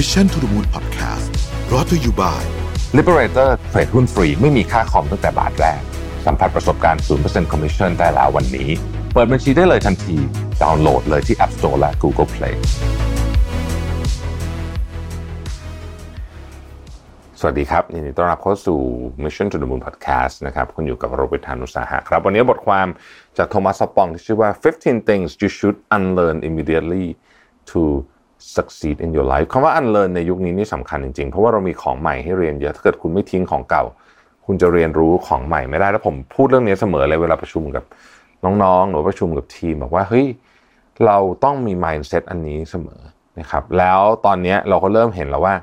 Mission to the Moon Podcast รอ t ธออยู่บ่าย Liberator เทรดหุ้นฟรีไม่มีค่าคอมตั้งแต่บาทแรก สัมผัสประสบการณ์ 0% Commission ได้แล้ววันนี้ เปิดบัญชีได้เลยทันที ดาวน์โหลดเลยที่ App Store และ Google Play สวัสดีครับยินดีต้อนรับเข้าสู่ Mission to the Moon Podcast นะครับ คุณอยู่กับโรเบิร์ตธานุสาหะครับ วันนี้บทความจากโทมัสซปองที่ชื่อว่า 15 things you should unlearn immediately to succeed in your life คำว่า unlearn ในยุคนี้นี่สำคัญจริงๆ เพราะว่าเรามีของใหม่ให้เรียนเยอะ ถ้าเกิดคุณไม่ทิ้งของเก่า คุณจะเรียนรู้ของใหม่ไม่ได้ แล้วผมพูดเรื่องนี้เสมอเลยเวลาประชุมกับน้องๆ หรือประชุมกับทีมบอกว่าเฮ้ยเราต้องมี mindset อันนี้เสมอนะครับ แล้วตอนนี้เราก็เริ่มเห็นแล้วว่า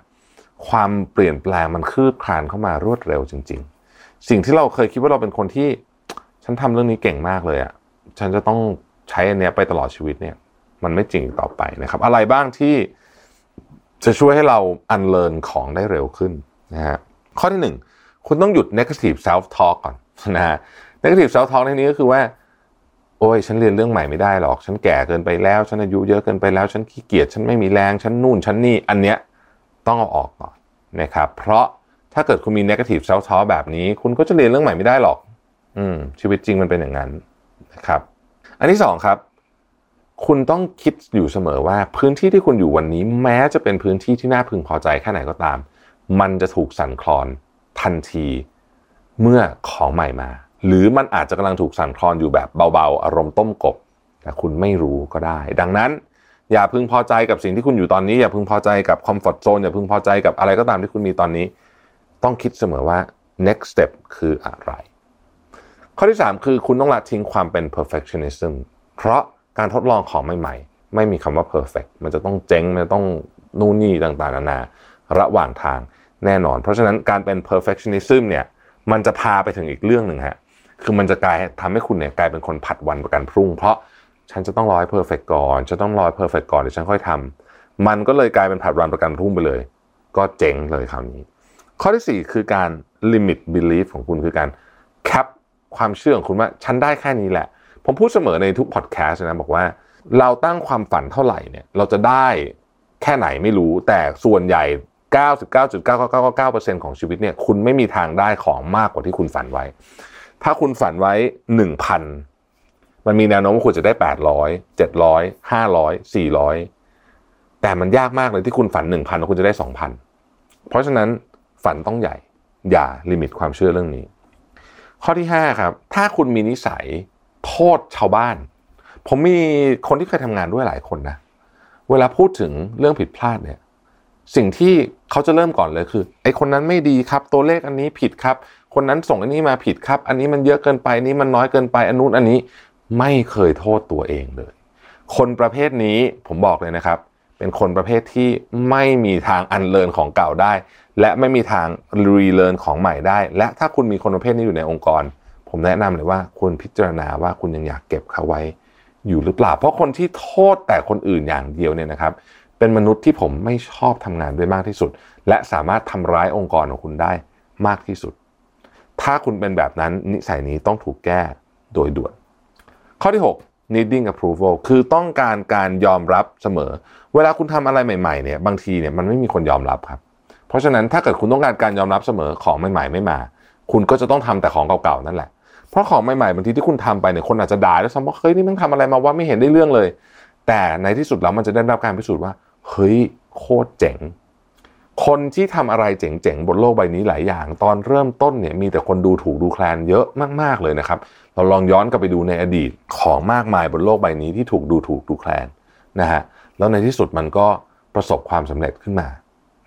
ความเปลี่ยนแปลงมันคืบคลานเข้ามารวดเร็วจริง ๆ สิ่งที่เราเคยคิดว่าเราเป็นคนที่ฉันทำเรื่องนี้เก่งมากเลยอะ่ะฉันจะต้องใช้อันเนี้ยไปตลอดชีวิตเนี่ย มันไม่จริงต่อไปนะครับ อะไรบ้างที่จะช่วยให้เราอันเลิร์นของได้เร็วขึ้นนะฮะข้อที่หนึ่งคุณต้องหยุด negative self talk ก่อนนะฮะ negative self talk ในนี้ก็คือว่า โอ้ยฉันเรียนเรื่องใหม่ไม่ได้หรอก ฉันแก่เกินไปแล้ว ฉันอายุเยอะเกินไปแล้ว ฉันขี้เกียจฉันไม่มีแรงฉันนู่นฉันนี่อันเนี้ยต้องเอาออกก่อนนะครับเพราะถ้าเกิดคุณมี negative self talk แบบนี้ คุณก็จะเรียนเรื่องใหม่ไม่ได้หรอก อืมชีวิตจริงมันเป็นอย่างนั้นนะครับ อันที่สองครับ คุณต้องคิดอยู่เสมอว่าพื้นที่ที่คุณอยู่วันนี้ แม้จะเป็นพื้นที่ที่น่าพึงพอใจแค่ไหนก็ตาม มันจะถูกสั่นคลอนทันที เมื่อของใหม่มา หรือมันอาจจะกำลังถูกสั่นคลอนอยู่แบบเบาๆ อารมณ์ต้มกบ แต่คุณไม่รู้ก็ได้ ดังนั้นอย่าพึงพอใจกับสิ่งที่คุณอยู่ตอนนี้ อย่าพึงพอใจกับคอมฟอร์ทโซนอย่าพึงพอใจกับอะไรก็ตามที่คุณมีตอนนี้ ต้องคิดเสมอว่า next step คืออะไร ข้อที่ 3 คือคุณต้องละทิ้งความเป็น perfectionism เพราะ การทดลองของใหม่ๆ ไม่มีคำว่า perfect มันจะต้องเจ๊ง มันจะต้องนู่นนี่ต่างๆนานา ระหว่างทางแน่นอน เพราะฉะนั้นการเป็น perfectionism เนี่ย มันจะพาไปถึงอีกเรื่องหนึ่งฮะ คือมันจะกลายทำให้คุณเนี่ยกลายเป็นคนผัดวันประกันพรุ่ง เพราะฉันจะต้องรอให้ perfect ก่อนจะต้องรอให้ perfect ก่อนเดี๋ยวฉันค่อยทำมันก็เลยกลายเป็นผัดวันประกันพรุ่งไปเลย ก็เจ๊งเลยคราวนี้ ข้อที่ 4 คือการ limit belief ของคุณคือการ cap ความเชื่อของคุณว่าฉันได้แค่นี้แหละ ผมพูดเสมอในทุกพอดแคสต์นะบอกว่า เราตั้งความฝันเท่าไหร่เนี่ยเราจะได้แค่ไหนไม่รู้แต่ส่วนใหญ่99.9999%ของชีวิตเนี่ยคุณไม่มีทางได้ของมากกว่าที่คุณฝันไว้ ถ้าคุณฝันไว้ 1,000 มันมีแนวโน้มว่าคุณจะได้ 800 700 500 400 แต่มันยากมากเลยที่คุณฝัน 1,000แล้วคุณจะได้ 2,000 เพราะฉะนั้นฝันต้องใหญ่ อย่าลิมิตความเชื่อเรื่องนี้ ข้อที่ 5 ครับ ถ้าคุณมีนิสัย โทษชาวบ้าน ผมมีคนที่เคยทำงานด้วยหลายคนนะ เวลาพูดถึงเรื่องผิดพลาดเนี่ย สิ่งที่เขาจะเริ่มก่อนเลยคือไอ้คนนั้นไม่ดีครับ ตัวเลขอันนี้ผิดครับ คนนั้นส่งอันนี้มาผิดครับ อันนี้มันเยอะเกินไปนี้มันน้อยเกินไปอันนู้นอันนี้ไม่เคยโทษตัวเองเลย คนประเภทนี้ผมบอกเลยนะครับ เป็นคนประเภทที่ไม่มีทางอันเลินของเก่าได้ และไม่มีทางรีเลินของใหม่ได้ และถ้าคุณมีคนประเภทนี้อยู่ในองค์กร ผมแนะนำเลยว่าคุณพิจารณาว่าคุณยังอยากเก็บเขาไว้อยู่หรือเปล่า เพราะคนที่โทษแต่คนอื่นอย่างเดียวเนี่ยนะครับ เป็นมนุษย์ที่ผมไม่ชอบทำงานด้วยมากที่สุด และสามารถทำร้ายองค์กรของคุณได้มากที่สุด ถ้าคุณเป็นแบบนั้นนิสัยนี้ต้องถูกแก้โดยด่วน ข้อที่ 6 needing approval คือต้องการการยอมรับเสมอ เวลาคุณทำอะไรใหม่ๆเนี่ยบางทีเนี่ยมันไม่มีคนยอมรับครับ เพราะฉะนั้นถ้าเกิดคุณต้องการการยอมรับเสมอของใหม่ๆ ไม่มา คุณก็จะต้องทำแต่ของเก่าๆนั่นแหละ เพราะของใหม่ๆบางทีที่คุณทำไปเนี่ยคนอาจจะด่าแล้วซ้ำว่าเฮ้ยนี่มึงทำอะไรมาว่าไม่เห็นได้เรื่องเลย แต่ในที่สุดแล้วมันจะได้รับการพิสูจน์ว่าเฮ้ยโคตรเจ๋ง คนที่ทำอะไรเจ๋งๆบนโลกใบนี้หลายอย่าง ตอนเริ่มต้นเนี่ยมีแต่คนดูถูกดูแคลนเยอะมากๆเลยนะครับ เราลองย้อนกลับไปดูในอดีตของมากมายบนโลกใบนี้ที่ถูกดูถูกดูแคลนนะฮะแล้วในที่สุดมันก็ประสบความสำเร็จขึ้นมา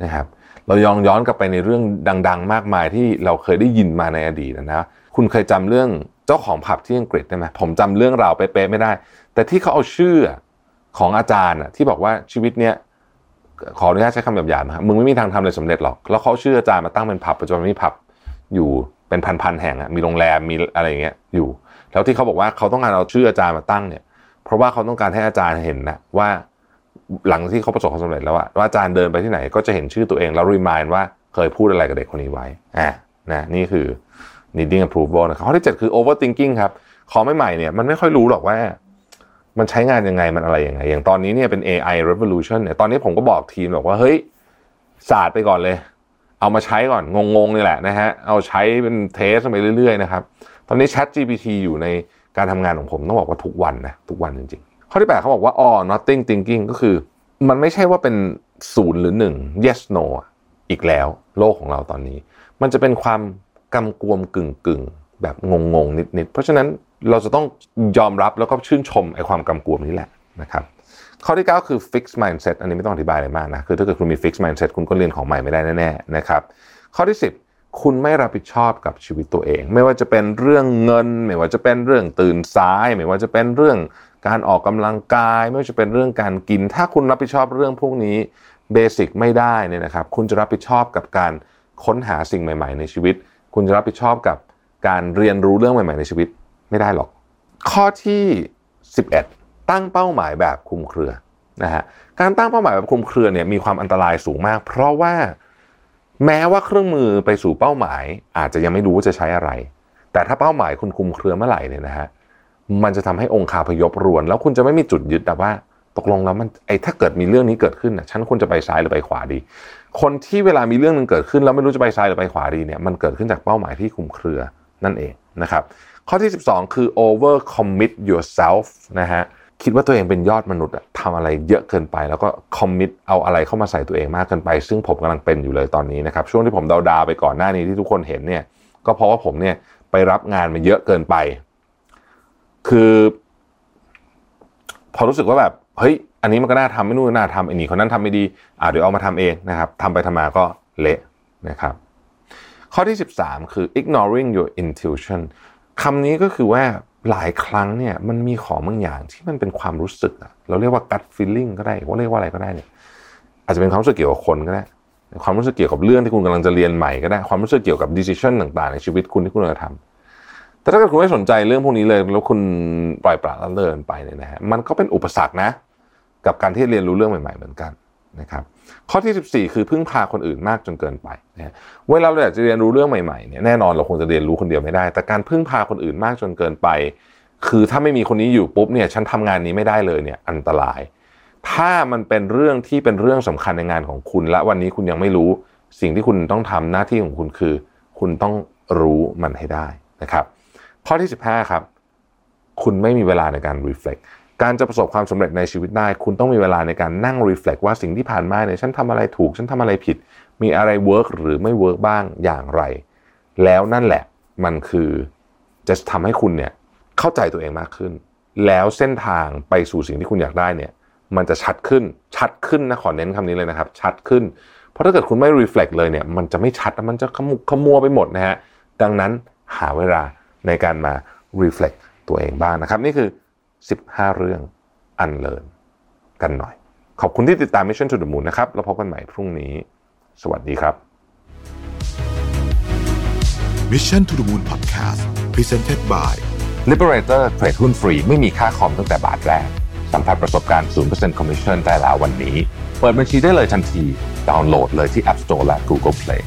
นะครับเรายองย้อนกลับไปในเรื่องดัง ๆ มากมายที่เราเคยได้ยินมาในอดีตนะ คุณเคยจำเรื่องเจ้าของผับที่อังกฤษได้ไหมผมจำเรื่องราวเป๊ะๆไม่ได้ แต่ที่เขาเอาชื่อของอาจารย์ที่บอกว่าชีวิตเนี้ยขออนุญาตใช้คำหยาบๆนะครับมึงไม่มีทางทำอะไรสำเร็จหรอก แล้วเขาชื่ออาจารย์มาตั้งเป็นผับปัจจุบันมีผับอยู่เป็นพันๆแห่งอะมีโรงแรมมีอะไรอย่างเงี้ยอยู่ แล้วที่เขาบอกว่าเขาต้องการเอาชื่ออาจารย์มาตั้งเนี่ย เพราะว่าเขาต้องการให้อาจารย์เห็นนะว่าหลังที่เขาประสบความสำเร็จแล้วอะว่าอาจารย์เดินไปที่ไหนก็จะเห็นชื่อตัวเองแล้วรีมายว่าเคยพูดอะไรกับเด็กคนนี้ไว้อ่านะนี่คือ needing approval นะครับข้อที่ 7 คือ overthinking ครับของใหม่ๆเนี่ยมันไม่ค่อยรู้หรอกว่า มันใช้งานยังไงมันอะไรยังไง อย่างตอนนี้เนี่ยเป็น AI revolution เนี่ยตอนนี้ผมก็บอกทีมบอกว่าเฮ้ยศาสตร์ไปก่อนเลย เอามาใช้ก่อนงงๆนี่แหละนะฮะเอาใช้เป็นเทสไปเรื่อยๆนะครับตอนนี้ Chat GPT อยู่ในการทำงานของผมต้องบอกว่าทุกวันนะทุกวันจริงๆ ข้อที่ 8 เขาบอกว่า all nothing thinking ก็คือ มันไม่ใช่ว่าเป็นศูนย์หรือหนึ่ง yes no อีกแล้วโลกของเราตอนนี้ มันจะเป็นความ กำกวมกึ่งกึ่งแบบงงๆนิดๆเพราะฉะนั้นเราจะต้องยอมรับแล้วก็ชื่นชมไอ้ความกำกวมนี้แหละนะครับข้อที่ 9 คือ fix mindset อันนี้ไม่ต้องอธิบายอะไรมากนะคือถ้าเกิดคุณมี fix mindset คุณก็เรียนของใหม่ไม่ได้แน่ๆนะครับข้อที่ 10 คุณไม่รับผิดชอบกับชีวิตตัวเอง ไม่ว่าจะเป็นเรื่องเงิน ไม่ว่าจะเป็นเรื่องตื่นสาย ไม่ว่าจะเป็นเรื่องการออกกำลังกาย ไม่ว่าจะเป็นเรื่องการกิน ถ้าคุณรับผิดชอบเรื่องพวกนี้เบสิกไม่ได้เนี่ยนะครับคุณจะรับผิดชอบกับการค้นหาสิ่งใหม่ ๆ ในชีวิต คุณจะรับผิดชอบกับการเรียนรู้เรื่องใหม่ๆในชีวิตไม่ได้หรอก ข้อที่ 11 ตั้งเป้าหมายแบบคุมเครือนะฮะการตั้งเป้าหมายแบบคุมเครือเนี่ยมีความอันตรายสูงมาก เพราะว่าแม้ว่าเครื่องมือไปสู่เป้าหมาย อาจจะยังไม่รู้ว่าจะใช้อะไร แต่ถ้าเป้าหมายคุณคุมเครือเมื่อไหร่เนี่ยนะฮะมันจะทำให้องค์คาพยพรวน แล้วคุณจะไม่มีจุดยึดแต่ว่า ตกลงแล้วมันไอ้ถ้าเกิดมีเรื่องนี้เกิดขึ้นนะฉันควรจะไปซ้ายหรือไปขวาดี คนที่เวลามีเรื่องหนึ่งเกิดขึ้นแล้วไม่รู้จะไปซ้ายหรือไปขวาดีเนี่ยมันเกิดขึ้นจากเป้าหมายที่คุมเครือนั่นเองนะครับข้อที่ 12 คือ over commit yourself นะฮะคิดว่าตัวเองเป็นยอดมนุษย์ทำอะไรเยอะเกินไป แล้วก็ commit เอาอะไรเข้ามาใส่ตัวเองมากเกินไป ซึ่งผมกำลังเป็นอยู่เลยตอนนี้นะครับช่วงที่ผมดาวๆไปก่อนหน้านี้ที่ทุกคนเห็นเนี่ยก็เพราะว่าผมเนี่ยไปรับงานมาเยอะเกินไป คือ พอรู้สึกว่าแบบ เฮ้ยอันนี้มันก็น่าทำไม่นู่นน่าทำไอ้นี่คนนั้นทำไม่ดีอ่าเดี๋ยวเอามาทำเองนะครับทำไปทำมาก็เละนะครับข้อที่ 13 คือ ignoring your intuition คำนี้ก็คือว่าหลายครั้งเนี่ยมันมีของบางอย่างที่มันเป็นความรู้สึกอะเราเรียกว่า gut feeling ก็ได้ว่าเรียกว่าอะไรก็ได้เนี่ยอาจจะเป็นความรู้สึกเกี่ยวกับคนก็ได้ ความรู้สึกเกี่ยวกับเรื่องที่คุณกำลังจะเรียนใหม่ก็ได้ ความรู้สึกเกี่ยวกับ decision ต่างๆ ในชีวิตคุณที่คุณกำลังทำ แต่ถ้าเกิดคุณไม่สนใจเรื่องพวกนี้เลย แล้วคุณปล่อยปละละเลยไปเนี่ยนะฮะมันก็เป็นอุปสรรคนะ กับการที่เรียนรู้เรื่องใหม่ ๆ เหมือนกันนะครับข้อที่ 14 คือพึ่งพาคนอื่นมากจนเกินไปนะเวลาเราอยากจะเรียนรู้เรื่องใหม่ๆเนี่ยแน่นอนเราคงจะเรียนรู้คนเดียวไม่ได้ แต่การพึ่งพาคนอื่นมากจนเกินไป คือถ้าไม่มีคนนี้อยู่ปุ๊บเนี่ยฉันทำงานนี้ไม่ได้เลยเนี่ยอันตราย ถ้ามันเป็นเรื่องที่เป็นเรื่องสำคัญในงานของคุณ และวันนี้คุณยังไม่รู้ สิ่งที่คุณต้องทำหน้าที่ของคุณคือ คุณต้องรู้มันให้ได้นะครับ ข้อที่ 15 ครับ คุณไม่มีเวลาในการ reflect การจะประสบความสำเร็จในชีวิตได้ คุณต้องมีเวลาในการนั่ง reflect ว่าสิ่งที่ผ่านมาเนี่ยฉันทำอะไรถูก ฉันทำอะไรผิด มีอะไร work หรือไม่ work บ้างอย่างไร แล้วนั่นแหละมันคือจะทำให้คุณเนี่ยเข้าใจตัวเองมากขึ้น แล้วเส้นทางไปสู่สิ่งที่คุณอยากได้เนี่ยมันจะชัดขึ้นชัดขึ้นนะขอเน้นคำนี้เลยนะครับ ชัดขึ้น เพราะถ้าเกิดคุณไม่ reflect เลยเนี่ยมันจะไม่ชัดมันจะขมุกขมัวไปหมดนะฮะดังนั้นหาเวลา ในการมา reflect ตัวเองบ้างนะครับ นี่คือ 15 เรื่องอันเลินกันหน่อย ขอบคุณที่ติดตาม Mission to the Moon นะครับ แล้วพบกันใหม่พรุ่งนี้ สวัสดีครับ Mission to the Moon Podcast Presented by Liberator เทรดหุ้นฟรีไม่มีค่าคอมตั้งแต่บาทแรก สัมผัสประสบการณ์ 0% Commission ได้แล้ววันนี้ เปิดบัญชีได้เลยทันที ดาวน์โหลดเลยที่ App Store และ Google Play